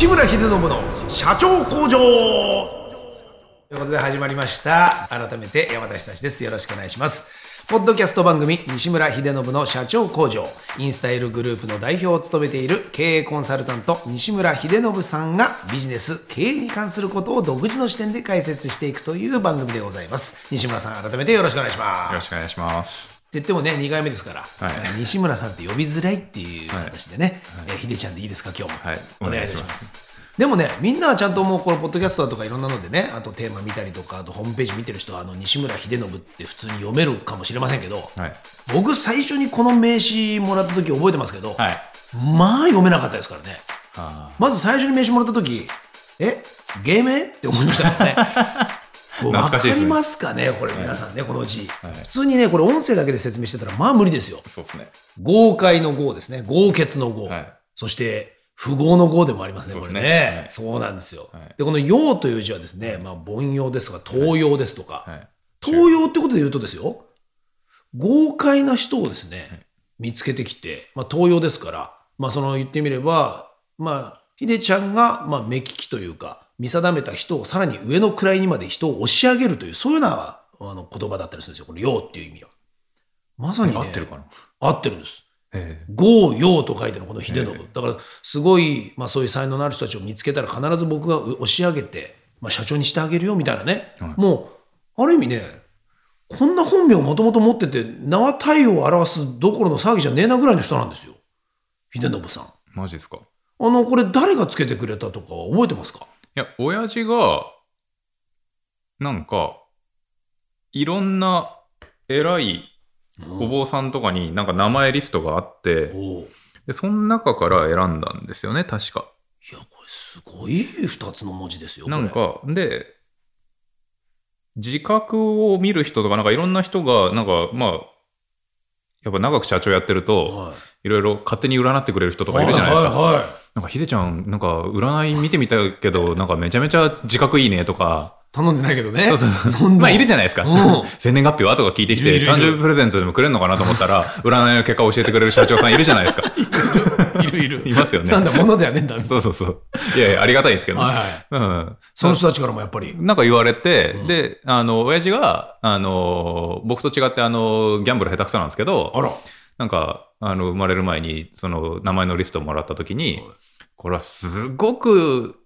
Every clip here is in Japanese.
西村秀信の社長工場。ということで始まりました。改めて山田久志です。よろしくお願いします。ポッドキャスト番組西村秀信の社長工場。インスタイルグループの代表を務めている経営コンサルタント西村秀信さんがビジネス経営に関することを独自の視点で解説していくという番組でございます。西村さん改めてよろしくお願いします。よろしくお願いします。って言ってもね2回目ですから、はい。西村さんって呼びづらいっていう形でね、えーひでちゃんでいいですか？今日も、はい。お願いいたしまお願いします。でもねみんなはちゃんともうこのポッドキャストだとかいろんなのでねあとテーマ見たりとかあとホームページ見てる人はあの西村秀信って普通に読めるかもしれませんけど、はい。僕最初にこの名刺もらった時覚えてますけど、はい。まあ読めなかったですからね。あまず最初に名刺もらった時え？芸名？って思いましたからね 懐かしいですねわかりますかね。これ皆さんね、この字、はい。普通にねこれ音声だけで説明してたらまあ無理ですよ。あ、そうですね。豪快の豪ですね。豪傑の豪、はい。そして富豪の豪でもありますねこれね。はい。そうなんですよ、はい。でこの陽という字はですね、まあ、凡庸ですとか東洋ですとか、はい。東洋ってことで言うとですよ豪快な人をですね、見つけてきて、まあ、東洋ですから、まあ、その言ってみればまあ秀ちゃんがまあ目利きというか見定めた人をさらに上の位にまで人を押し上げるというそういうようなあの言葉だったりするんですよ。この「陽」っていう意味は。まさに、ね、合ってるかな？合ってるんです。え豪陽と書いてるのこの秀信、ええ。だからすごい、まあ、そういう才能のある人たちを見つけたら必ず僕が押し上げて、まあ、社長にしてあげるよみたいなね、はい。もうある意味ねこんな本名をもともと持ってて縄体を表すどころの騒ぎじゃねえなぐらいの人なんですよ。秀信さん。マジですか？いあのこれ誰がつけてくれたとかは覚えてますか？や、親父が、なんか、いろんな偉いお坊さんとかになんか名前リストがあって、で、その中から選んだんですよね、確か。いやこれすごい2つの文字ですよなんか、で、自覚を見る人とか、なんかいろんな人が、なんか、まあ、やっぱ長く社長やってると、はいいろいろ勝手に占ってくれる人とかいるじゃないですか。はいはいはいなんか、ひでちゃん、なんか、占い見てみたけど、なんかめちゃめちゃ自覚いいねとか、頼んでないけどねそうそうなんだまあ、いるじゃないですか。うん生年月日はとか聞いてきて、いるいるいる誕生日プレゼントでもくれるのかなと思ったら、占いの結果を教えてくれる社長さんいるじゃないですか。いるいるいますよねなんだ物ではねえんだそうそうそう。いやいや、ありがたいんですけど。なはいはいうん。その人たちからもやっぱり。なんか言われて、うんで、あの、親父が、あの、僕と違って、あの、ギャンブル下手くそなんですけど、あら。なんか、あの、生まれる前に、その、名前のリストをもらった時に、これはすごく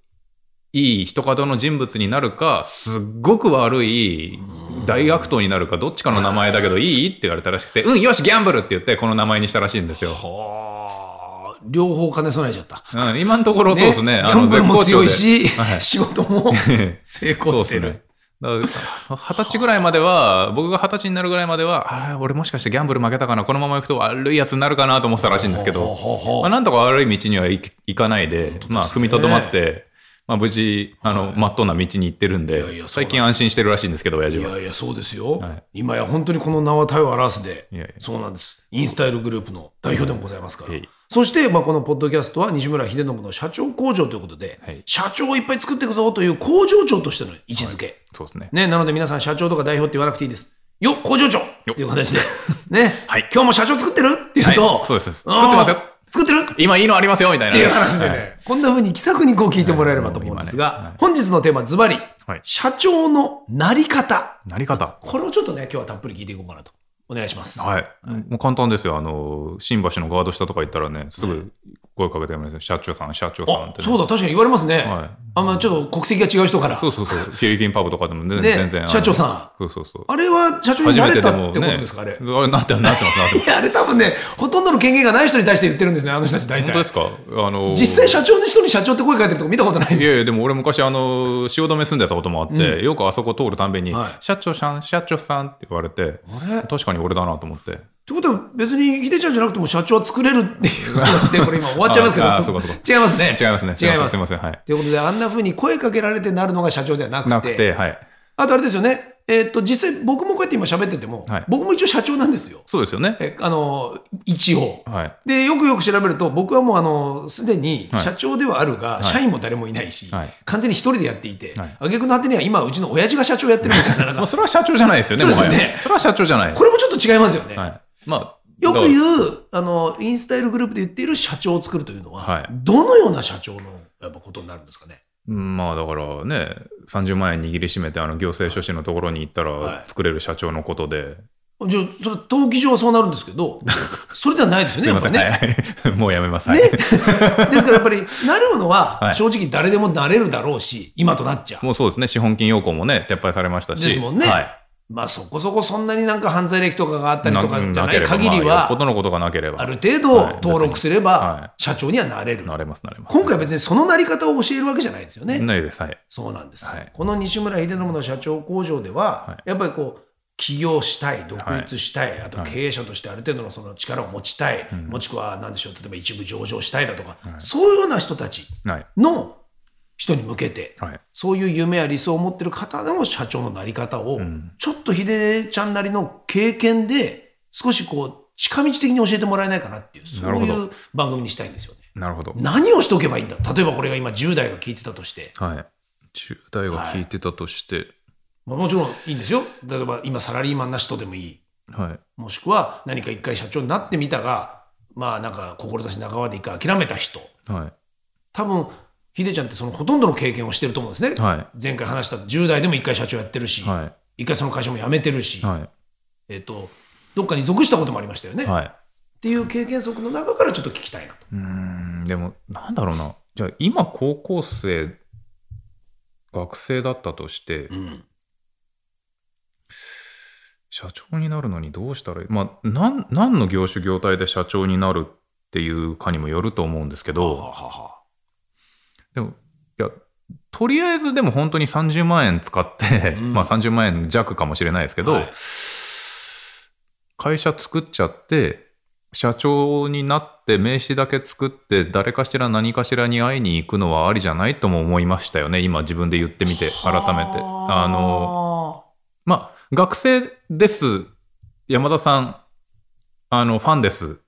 いい人角の人物になるか、すっごく悪い大悪党になるか、どっちかの名前だけどいいって言われたらしくて、うん、よし、ギャンブルって言って、この名前にしたらしいんですよ。はあ。両方兼ね備えちゃった。うん、今のところそうですね。ギャンブルも強いし、はい仕事も 成功してる。二十歳ぐらいまでは、僕が二十歳になるぐらいまでは、あれ、俺もしかしてギャンブル負けたかな、このまま行くと悪いやつになるかなと思ってたらしいんですけど、まあ、なんとか悪い道には行行かないで、ですねまあ、踏みとどまって、まあ、無事、あの、はいまっとうな道に行ってるんでいやいや最近安心してるらしいんですけど、親父は。いやいや、そうですよ。はい今や本当にこの名は体を表すでいやいや、そうなんです。インスタイルグループの代表でもございますから。そして、まあ、このポッドキャストは西村秀信の社長工場ということで、はい社長をいっぱい作っていくぞという工場長としての位置づけ。そうですね。ね、なので皆さん社長とか代表って言わなくていいです。よっ工場長っていう形で、ね、はい今日も社長作ってるって言うと、はいそうです作ってますよ作ってる？っ今いいのありますよ、みたいな。ていう話でね、はいこんな風に気さくにこう聞いてもらえればと思うんですが、ねはい本日のテーマズバリ、はい社長のなり方。なり方。これをちょっとね、今日はたっぷり聞いていこうかなと。お願いします。はい。もう簡単ですよ。あの、新橋のガード下とか行ったらね、すぐ声かけてもらいます社長さん、社長さんって、ね。あそうだ、確かに言われますね。はいあんまちょっと国籍が違う人から。そうそうそう。フィリピンパブとかでもね、ね全然。社長さん。そうそうそう。あれは社長になれたってことね。ですか、あれ。あれ、なってなってます、なってあれ多分ね、ほとんどの権限がない人に対して言ってるんですね、あの人たち大体本当で。すか？あの、実際社長の人に社長って声かけてるとこ見たことないいやいや、でも俺昔、あの、汐留住んでたこともあって、よくあそこ通るたんびに、はい社長さん、社長さんって言われて、確かに俺だなと思って。ってことは別に秀ちゃんじゃなくても社長は作れるっていう話でこれ今 終わっちゃいますけど。違いますね。違いますね。違います。すいません。はい。ということであんなふうに声かけられてなるのが社長ではなくて。なくて、はい。あとあれですよね。えーっと実際僕もこうやって今喋ってても、はい。僕も一応社長なんですよ。そうですよね。えあの一応。はい。でよくよく調べると僕はもうあのすでにはい。社長ではあるが、い。社員も誰もいないし、はい。完全に一人でやっていて、はい。挙句の果てには今うちの親父が社長やってるみたいな まあ、かそれは社長じゃないですよね、そうですよね。それは社長じゃない。これもちょっと違いますよね、はい。まあ、よく言う。うあのインスタイルグループで言っている社長を作るというのは、はいどのような社長のやっぱことになるんですかね？うんまあだからね、30万円握りしめて、あの行政書士のところに行ったはいら、作れる社長のことで、じゃあ、それ、登記上はそうなるんですけど、それではないですよね、やっぱりね。はい もうやめます。はいねですからやっぱり、なるのはは、い正直誰でもなれるだろうし、今となっちゃう。もうそうですね、資本金要項もね、撤廃されましたし。ですもんねはい。まあそこそこそんなになんか犯罪歴とかがあったりとかじゃない限りは、どのことがなければ。ある程度はい登録すれはばい、社長にはなれる。なれます、なれます。今回は別にそのなり方を教えるわけじゃないですよね。ないです、はい。そうなんです。はいこの西村秀信の社長工場では、はいやっぱりこう、起業したい、独立したい、あとはい経営者としてある程度のその力を持ちたい、うんもしくは何でしょう、例えば一部上場したいだとか、そういうような人たちはい。の人に向けて、はい。そういう夢や理想を持ってる方の社長のなり方を、んちょっと秀ちゃんなりの経験で、少しこう、近道的に教えてもらえないかなっていう、そういう番組にしたいんですよね。なるほど。何をしとけばいいんだ？例えばこれが今10代が聞いてたとして、はい。10代が聞いてたとして、まあもちろんいいんですよ。例えば今サラリーマンな人でもいい。はい。もしくは何か一回社長になってみたが、まあなんか志半ばで一回諦めた人。は多分、ヒデちゃんってそのほとんどの経験をしてると思うんですね。い。はい。前回話した10代でも一回社長やってるし、は一回その会社も辞めてるし、い。はえっと、どっかに属したこともありましたよね。い。はい。っていう経験則の中からちょっと聞きたいなと。うーん、でも、なんだろうな。じゃあ、今、高校生、学生だったとして、うん。社長になるのにどうしたらいい？まあ、なん、何の業種業態で社長になるっていうかにもよると思うんですけはど、ははでも、いや、とりあえずでも本当に30万円使って、うんまあ30万円弱かもしれないですけど、はい会社作っちゃって、社長になって名刺だけ作って誰かしら何かしらに会いに行くのはありじゃないとも思いましたよね。今自分で言ってみて、改めて。あの、まあ、学生です。山田さん、あの、ファンです。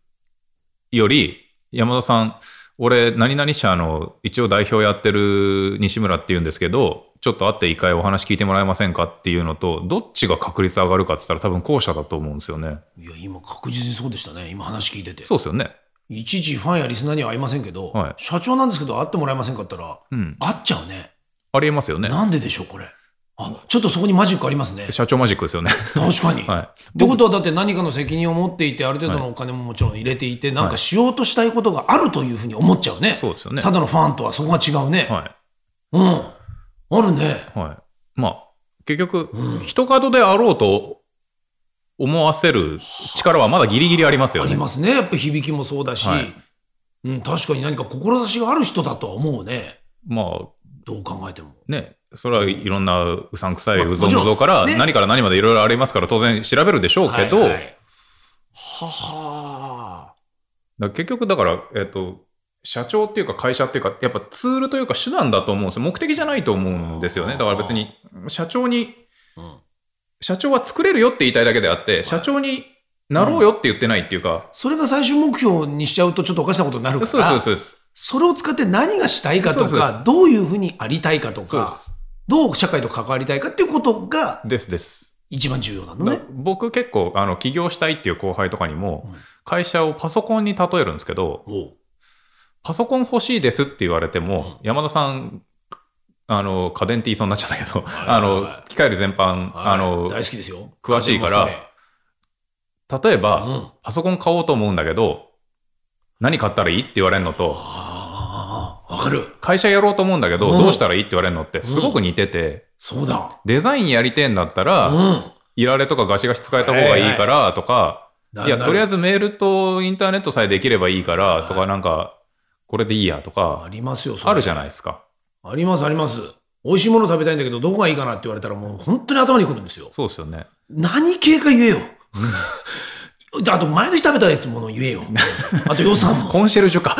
より、山田さん、俺、何々社の一応代表やってる西村っていうんですけど、ちょっと会って一回お話聞いてもらえませんかっていうのと、どっちが確率上がるかって言ったら多分後者だと思うんですよね。いや、今確実にそうでしたね。今話聞いてて。そうですよね。いちいちファンやリスナーには会いませんけど、はい社長なんですけど会ってもらえませんかって言ったら、うん。会っちゃうね。ありえますよね。なんででしょう、これ。あ、ちょっとそこにマジックありますね。社長マジックですよね。確かに。はい。ってことはだって何かの責任を持っていてある程度のお金ももちろん入れていて、なんかしようとしたいことがあるというふうに思っちゃうね。そうですよね。ただのファンとはそこが違うね。はうん。あるね。い。はい。まあ、結局、うん一角であろうと思わせる力はまだギリギリありますよね。ありますね。やっぱ響きもそうだし、はいうん、確かに何か志がある人だとは思うね。まあ、どう考えても。ね、それはいろんなうさんくさいまあうぞうむぞうから、何から何までいろいろありますから、当然調べるでしょうけど、はいはい。ははだ結局だから、えっ、と、社長っていうか会社っていうか、やっぱツールというか手段だと思うんですよ。目的じゃないと思うんですよね。だから別に、社長に、うん。社長は作れるよって言いたいだけであって、社長になろうよって言ってないっていうか、それが最終目標にしちゃうとちょっとおかしなことになるから、そうです。そうですそれを使って何がしたいかとか、どういうふうにありたいかとか。どう社会と関わりたいかっていうことがですです。一番重要なのだね。僕結構あの起業したいっていう後輩とかにもうん。会社をパソコンに例えるんですけどおう。パソコン欲しいですって言われても、山田さんあの家電って言いそうになっちゃったけど、はいあのはい。機械類全般、はい。あの大好きですよ。詳しいから例えば、うん。パソコン買おうと思うんだけど何買ったらいいって言われるのとわかる。会社やろうと思うんだけど、うんどうしたらいいって言われるのってすごく似てて、そうだ。デザインやりてえんだったら、うん。いられとかガシガシ使えた方がいいからとか、いや、とりあえず。ずメールとインターネットさえできればいいからとか、はいなんか、これでいいやとあか、りますよ、それあるじゃないですか。あります、あります。美味しいもの食べたいんだけど、どこがいいかなって言われたら、もう本当に頭にくるんですよ。そうですよね。何系か言えよ。であと、前の日食べたやつもの言えよ。あと予算も。コンシェルジュか。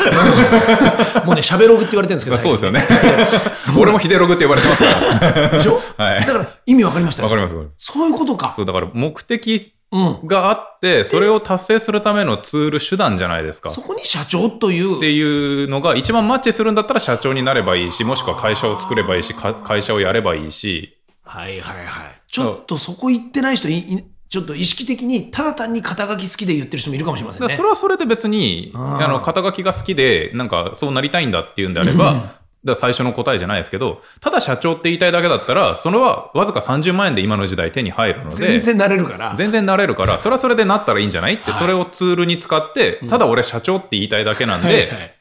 もうね、喋ログって言われてるんですけど、そうですよね。俺もヒデログって呼ばれてますかでしょ？ら。はい。だから、意味わかりましたよわかります。そういうことか。そう、だから目的うん。があって、それを達成するためのツール、手段じゃないですか。そこに社長という。っていうのが一番マッチするんだったら社長になればいいし、もしくは会社を作ればいいし、か会社をやればいいし、はいはいはい。ちょっとそこ行ってない人い、いちょっと意識的に、ただ単に肩書き好きで言ってる人もいるかもしれませんね。そ。れはそれで別に、うんあの、肩書きが好きで、なんかそうなりたいんだっていうんであれば、だ最初の答えじゃないですけど、ただ社長って言いたいだけだったら、それはわずか30万円で今の時代手に入るので、全然なれるから。全然なれるから、それはそれでなったらいいんじゃない？って、はい。それをツールに使って、ただ俺社長って言いたいだけなんで、はいはい。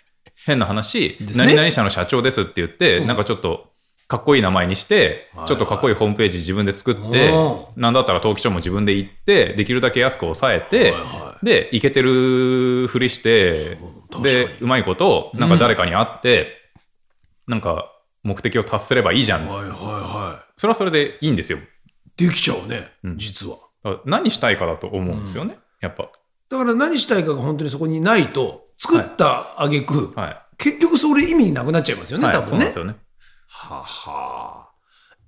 変な話、ね。何々社の社長ですって言って、うん。なんかちょっと、かっこいい名前にして、はいちょっとかっこいいホームページ自分で作ってお、なんだったら登記書も自分で行って、できるだけ安く抑えて、で、いけてるふりして、で、うまいこと、なんか誰かに会って、なんか目的を達すればいいじゃん。はいはいはそれはそれでいいんですよ。い。できちゃうね、うん実は。何したいかだと思うんですよね、やっぱ。だから何したいかが本当にそこにないと、作った挙句、はい。結局それ意味なくなっちゃいますよね、はい多分ねそうです。よね。はは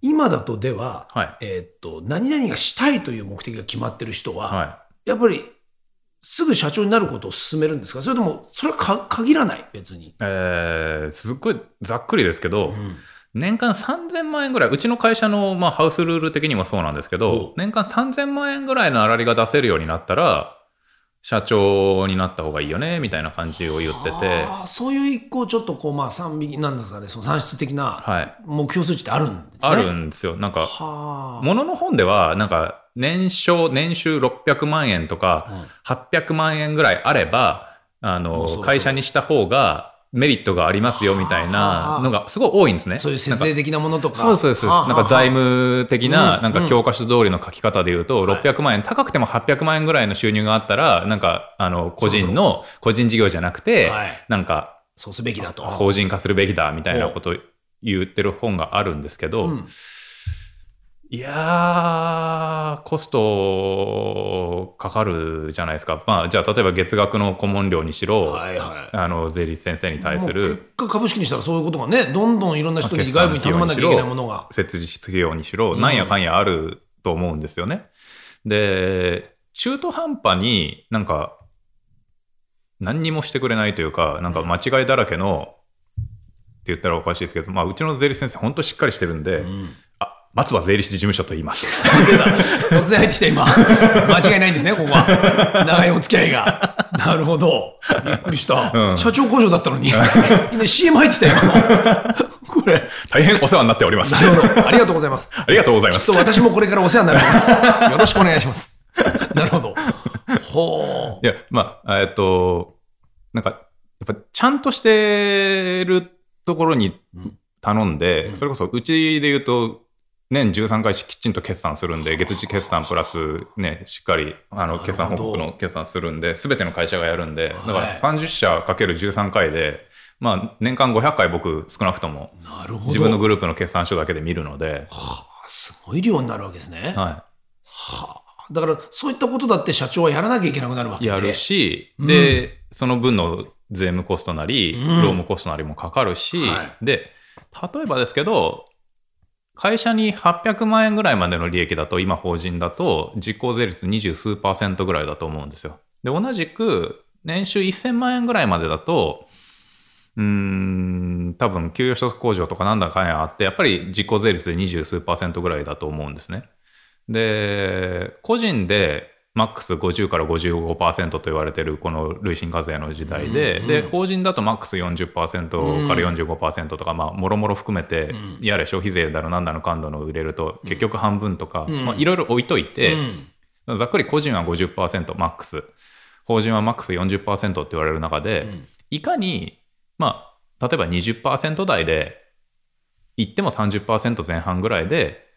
今だとでは、はい。えーっと、何々がしたいという目的が決まってる人は、はやっぱりすぐ社長になることを勧めるんですか？それとも、それはか限らない、別に。い。えー、すっごいざっくりですけど、うん年間3000万円ぐらい、うちの会社の、まあ、ハウスルール的にもそうなんですけおど、年間3000万円ぐらいの粗利が出せるようになったら、社長になった方がいいよね、みたいな感じを言ってて、そういう一個ちょっとこう、まあ、3匹なんですかね、その算出的なはい。目標数値ってあるんですね。あるんですよ。なんか、はあ。ものの本では、なんか、年商、年収600万円とうか、ん800万円ぐらいあれば、あの、会社にした方がメリットがありますよ、みたいなのがすごい多いんですね。そういう節税的なものとか。そうそうそう。なんか財務的な、うんなんか教科書通りの書き方で言うと、はい600万円、高くても800万円ぐらいの収入があったら、なんか、あの、個人の、個人事業じゃなくてはい、なんか、そうすべきだと。法人化するべきだ、みたいなことを言ってる本があるんですけどうん、いやー、コストかかるじゃないですか。まあ、じゃあ、例えば月額の顧問料にしろ、はいはい。あの、税理士先生に対する結果株式にしたらそういうことがね、どんどんいろんな人に外部に頼まなきゃいけないものが。設立費用にしろ、うんなんやかんやあると思うんですよね。で、中途半端になんか、何にもしてくれないというか、なんか間違いだらけの、って言ったらおかしいですけど、まあ、うちの税理士先生、本当しっかりしてるんで、うんあ、松葉税理士事務所と言います。突然入ってきた今。間違いないんですね、ここは。長いお付き合いが。なるほど。びっくりした。うん社長工場だったのに。ね CM 入ってきた今の。これ。大変お世話になっております。なるほど。ありがとうございます。ありがとうございます。きっと私もこれからお世話になります。よろしくお願いします。なるほど。ほいや、まあ、えっと、なんか、やっぱちゃんとしてるところに頼んで、うんそれこそうちで言うと、年13回きちんと決算するんで、月次決算プラスね、しっかりあの決算報告の決算するんで、すべての会社がやるんで、だからはい30社かける13回で、まあ、年間500回僕少なくとも。自分のグループの決算書だけで見るので、はあ、すごい量になるわけですね。ははあ、だから、そういったことだって社長はやらなきゃいけなくなるわい、けで。やるし、うん。で、その分の税務コストなり、うん。労務コストなりもかかるし、はい。で、例えばですけど、会社に800万円ぐらいまでの利益だと、今法人だと、実効税率二十数パーセントぐらいだと思うんですよ。で、同じく、年収1000万円ぐらいまでだと、うーん、多分、給与所得控除とかなんだかんやあって、やっぱり実効税率で二十数パーセントぐらいだと思うんですね。で、個人で、マックス50から55%と言われてるこの累進課税の時代で、うんうんで法人だとマックス40%から45%とか、まあもろもろ含めて、うん。やれ消費税だのなんだのかんだの入れると結局半分とか、うん。まあいろいろ置いといて、うん。ざっくり個人は50%マックス。法人はマックス40%って言われる中で、うん。いかにまあ例えば20%台で行っても30%前半ぐらいで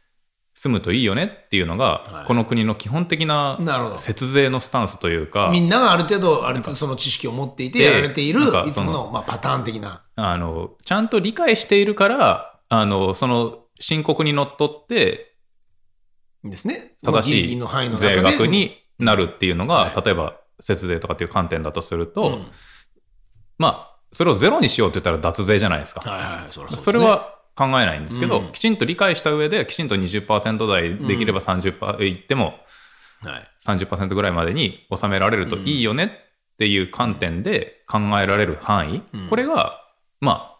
済むといいよねっていうのが、はいこの国の基本的な節税のスタンスというかみんながある程度、ある程度その知識を持っていて、でやられているいつものまあパターン的な。あのちゃんと理解しているからあのその申告にのっとってですね。正しい税額になるっていうのが、はい例えば節税とかっていう観点だとすると、うんまあそれをゼロにしようって言ったら脱税じゃないですか。はいはい、そそすねそれは考えないんですけど、うん。きちんと理解した上できちんと20%台できれば30%いってもはい。30%ぐらいまでに収められるといいよねっていう観点で考えられる範囲、うん。これがまあ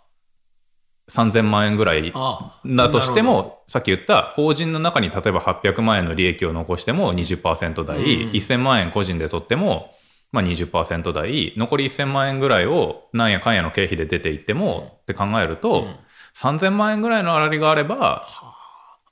3000万円ぐらいあだとしてもさっき言った法人の中に例えば800万円の利益を残しても20%台、うん。1000万円個人で取っても、まあ、20%台残り1000万円ぐらいをなんやかんやの経費で出ていってもって考えると、うん3000万円ぐらいの粗利があれば、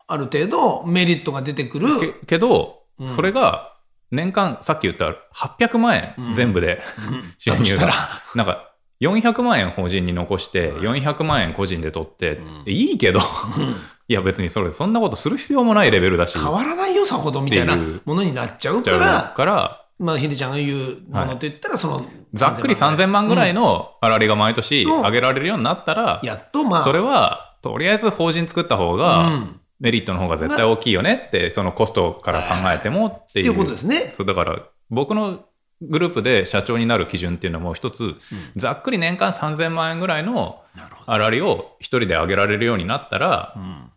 あ。る程度メリットが出てくる。けけど、うん。それが年間、さっき言った800万円うん。全部で、収入が。だとしたら。なんか、400万円法人に残して、400万円個人で取って、うん。いいけど、いや別にそれ、そんなことする必要もないレベルだし、変わらないよ、さほどみたいなっていうものになっちゃうちゃうから、から、まあ、ひでちゃんが言うものと言ったら、その、ざっくり3000万ぐらい。の、の粗利が毎年うん。上げられるようになったら、やっとまあ、それは、とりあえず法人作った方うが、ん。メリットの方が絶対大きいよねって、そのコストから考えてもってい。っていううことですね。そうだから、僕のグループで社長になる基準っていうのも一つ、ざっくり年間3000万円ぐらいのなるほど。粗利を一人で上げられるようになったら、うん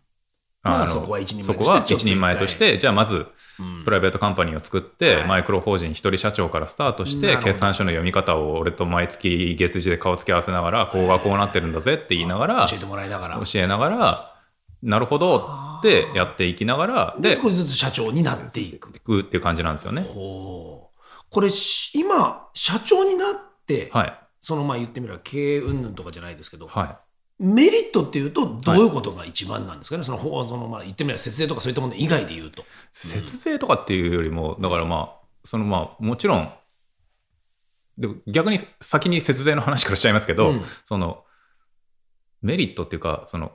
まあそこは一人前そこはとしてちょっと一人前として、じゃあまず、うんプライベートカンパニーを作って、はいマイクロ法人一人社長からスタートして、決算書の読み方を俺と毎月月次で顔つき合わせながら、こうがこうなってるんだぜって言いながら、教えてもらいながら。教えながら、なるほどってやっていきながら、で、で、少しずつ社長になっていく。っていう感じなんですよね。これ、し今、社長になって、はい。そのまあ言ってみれば経営云々とかじゃないですけど、はい。メリットっていうと、どういうことが一番なんですかね、そのほそのまあ言ってみれば節税とかそういったもの以外で言うと。節税とかっていうよりも、だからまあ、そのまあ、もちろん、でも逆に先に節税の話からしちゃいますけど、うん。そのメリットっていうか、その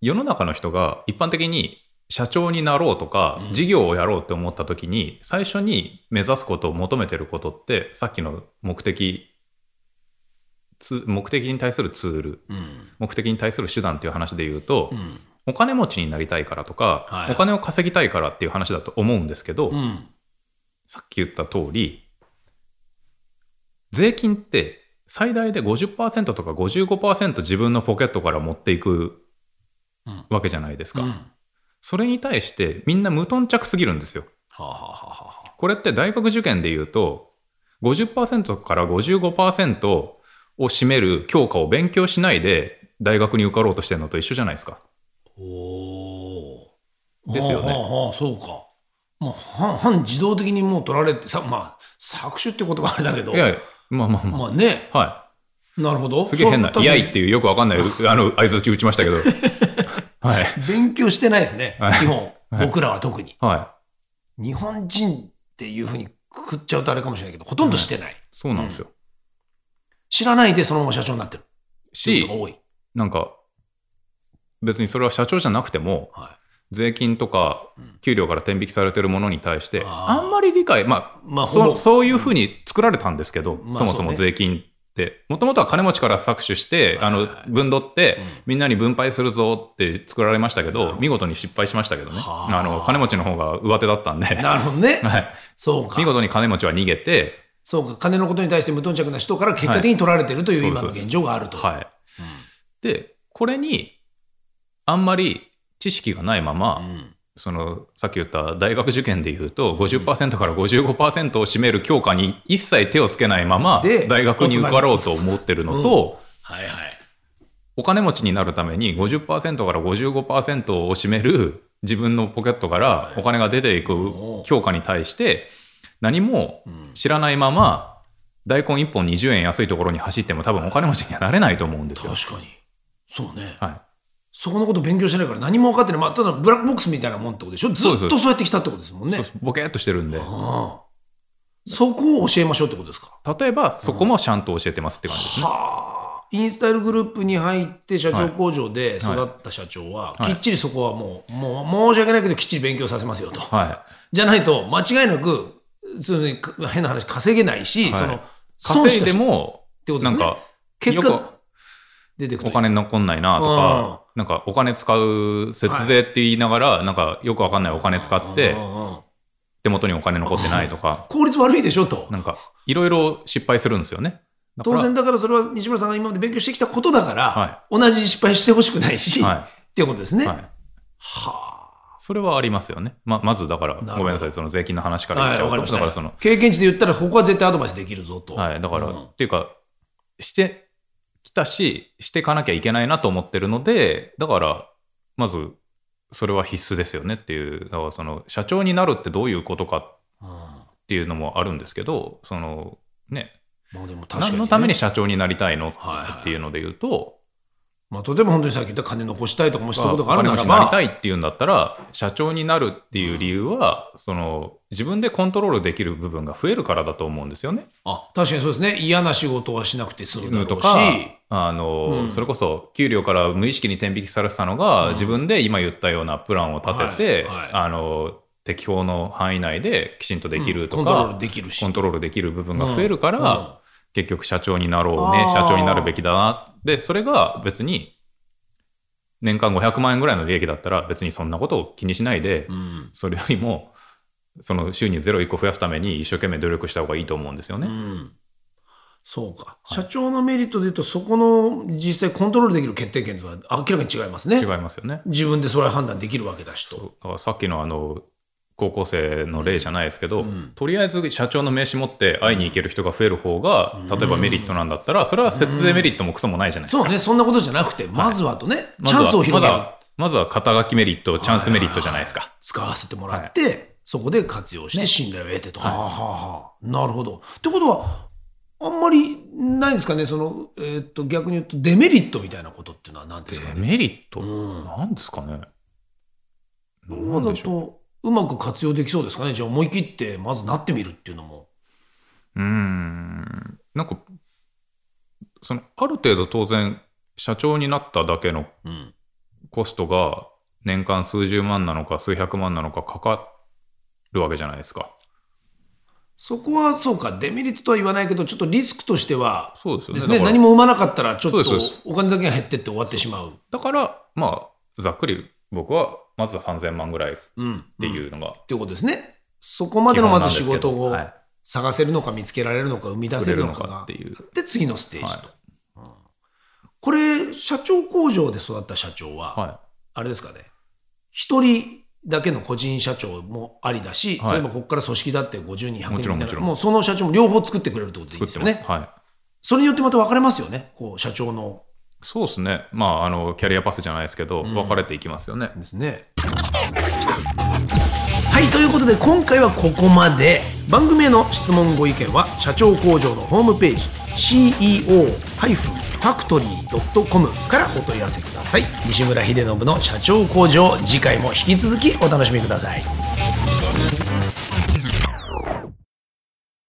世の中の人が一般的に社長になろうとか、うん。事業をやろうって思った時に、最初に目指すことを求めてることって、さっきの目的、つ目的に対するツール、うん。目的に対する手段っていう話で言うと、うん。お金持ちになりたいからとか、はいお金を稼ぎたいからっていう話だと思うんですけど、うん。さっき言った通り、税金って最大で50%とか55%自分のポケットから持っていくうん。わけじゃないですか。うん。それに対してみんな無頓着すぎるんですよ。はあはあはあはあ。これって大学受験で言うと、50%から55%を占める教科を勉強しないで大学に受かろうとしてるのと一緒じゃないですか。おーですよねはあはあはあそうか。もう半半自動的にもう取られてさ、まあ、搾取って言葉あれだけど、いやいや、まあまあままあね、あ。はなるほど。い。すげえ変な、そうイヤイっていうよくわかんない、あの、合図打ち打ちましたけど。はい。勉強してないですね、はい基本、はい僕らは特に。はい。日本人っていうふうにくくっちゃうとあれかもしれないけど、ほとんどしてない。そうなんですよ。知らないでそのまま社長になってる。し多い。なんか、別にそれは社長じゃなくても、は税金とかうん。給料から転引きされてるものに対して、あんまり理解、まあ、まあそそういうふうに作られたんですけど、まあそもそも税金って、もともとは金持ちから搾取して、あの分取って、うん。みんなに分配するぞって作られましたけど、見事に失敗しましたけどね、はあ。あの金持ちの方が上手だったんで、い。なるほどね。はい、そうか。見。事に金持ちは逃げて、そうか。金のことに対して無頓着な人から結果的に取られてるというはい今の現状があると。はい、で、これにあんまり知識がないまま、うんそのさっき言った大学受験でいうと50%から55%を占める教科に一切手をつけないままで大学に受かろうと思ってるのと、はいはい。お金持ちになるために50%から55%を占める自分のポケットからお金が出ていく教科に対して何もうん知らないまま大根1本20円安いところに走っても多分お金持ちにはなれないと思うんですよ。確かに。そうね。はいそこのこと勉強してないから何も分かってない。まあ、ただブラックボックスみたいなもんってことでしょ？ずっとそうやってきたってことですもんね。ボケーっとしてるんでそこを教えましょうってことですか？例えばそこもちゃんと教えてますって感じですね。はあ。インスタイルグループに入って社長工場で育った社長は、はいきっちりそこはもう、もう申し訳ないけどきっちり勉強させますよと。はじゃないと間違いなく、そういうふうに変な話稼げないし、はいその、い、稼いでもてことですねなんか結果出てくるお金残んないなとか、なんかお金使う節税って言いながら、なんかよくわかんないお金使って手元にお金残ってないとか、効率悪いでしょと。なんかいろいろ失敗するんですよね。当然だからそれは西村さんが今まで勉強してきたことだから、は同じ失敗してほしくないし、はっていうことですね。い。ははい。あ。それはありますよね。ままずだから、ごめんなさい、その税金の話から言っちゃうと、はいだからその、経験値で言ったら、ここは絶対アドバイスできるぞと。はい、だから、うん。っていうか、してきたし、していかなきゃいけないなと思ってるので、だから、まず、それは必須ですよねっていう、だからその、社長になるってどういうことかうん。っていうのもあるんですけど、その、ね、まあでも確かに、ね。何のために社長になりたいのはいはいっていうので言うと、まあ、例えば本当にさっき言った金残したいとかもしそういうことがあるならお金持ちになりばたいっていうんだったら、社長になるっていう理由は、その、自分でコントロールできる部分が増えるからだと思うんですよね。あ確かにそうですね。嫌な仕事はしなくて済むだろうし。とか、あの、それこそ給料から無意識に天引きされてたのが、自分で今言ったようなプランを立てて、はいはい。あの、適法の範囲内できちんとできるとか、コントロールできるし。コントロールできる部分が増えるから、うんうん結局社長になろうね社長になるべきだな。でそれが別に年間500万円ぐらいの利益だったら別にそんなことを気にしないで、うん。それよりもその週にゼロ1個増やすために一生懸命努力した方がいいと思うんですよね。うん。そうか、社長のメリットで言うとそこの実際コントロールできる決定権とは明らかに違いますね。違いますよね。自分でそれは判断できるわけだしと。だからさっきのあの高校生の例じゃないですけど、とりあえず社長の名刺持って会いに行ける人が増える方が、例えばメリットなんだったらそれは節税メリットもクソもないじゃないですか。そうねそんなことじゃなくてまずはとね、チまずはャンスを広げる、まずはまずは肩書きメリットチャンスメリットじゃないですか。使わせてもらって、そこで活用して信頼を得てと、はあはあはあ。なるほど。ってことはあんまりないんですかねその、えーっと逆に言うとデメリットみたいなことっていうのは何ですかデねメリット、うん。なんですかね？今だなんでしょう？とうまく活用できそうですかね？じゃあ思い切ってまずなってみるっていうのも。うーん。なんか、その、ある程度当然、社長になっただけのうん。コストが年間数十万なのか数百万なのかかかるわけじゃないですか。そこはそうか。デメリットとは言わないけどちょっとリスクとしてはそうですよね。ですね。何も生まなかったらちょっとお金だけが減ってって終わってしまう。だから、まあ、ざっくり僕はまずは3000万ぐらいっうん。ていうのが、っていうことですね。そこまでのまず仕事を探せるのか見つけられるのか生み出せるのかっていう。で次のステージと、はい。これ社長工場で育った社長は、はあれですかね。一人だけの個人社長もありだし、はい。例えばここから組織だって50人100人みたいな。もうその社長も両方作ってくれるってことでいい。ですよね。はい。それによってまた分かれますよね。こう社長のそうですね。まあ、あの、キャリアパスじゃないですけど、分かれていきますよね。ですね。はいということで今回はここまで番組への質問ご意見は社長工場のホームページ CEO-factory.com からお問い合わせください西村秀信の社長工場次回も引き続きお楽しみください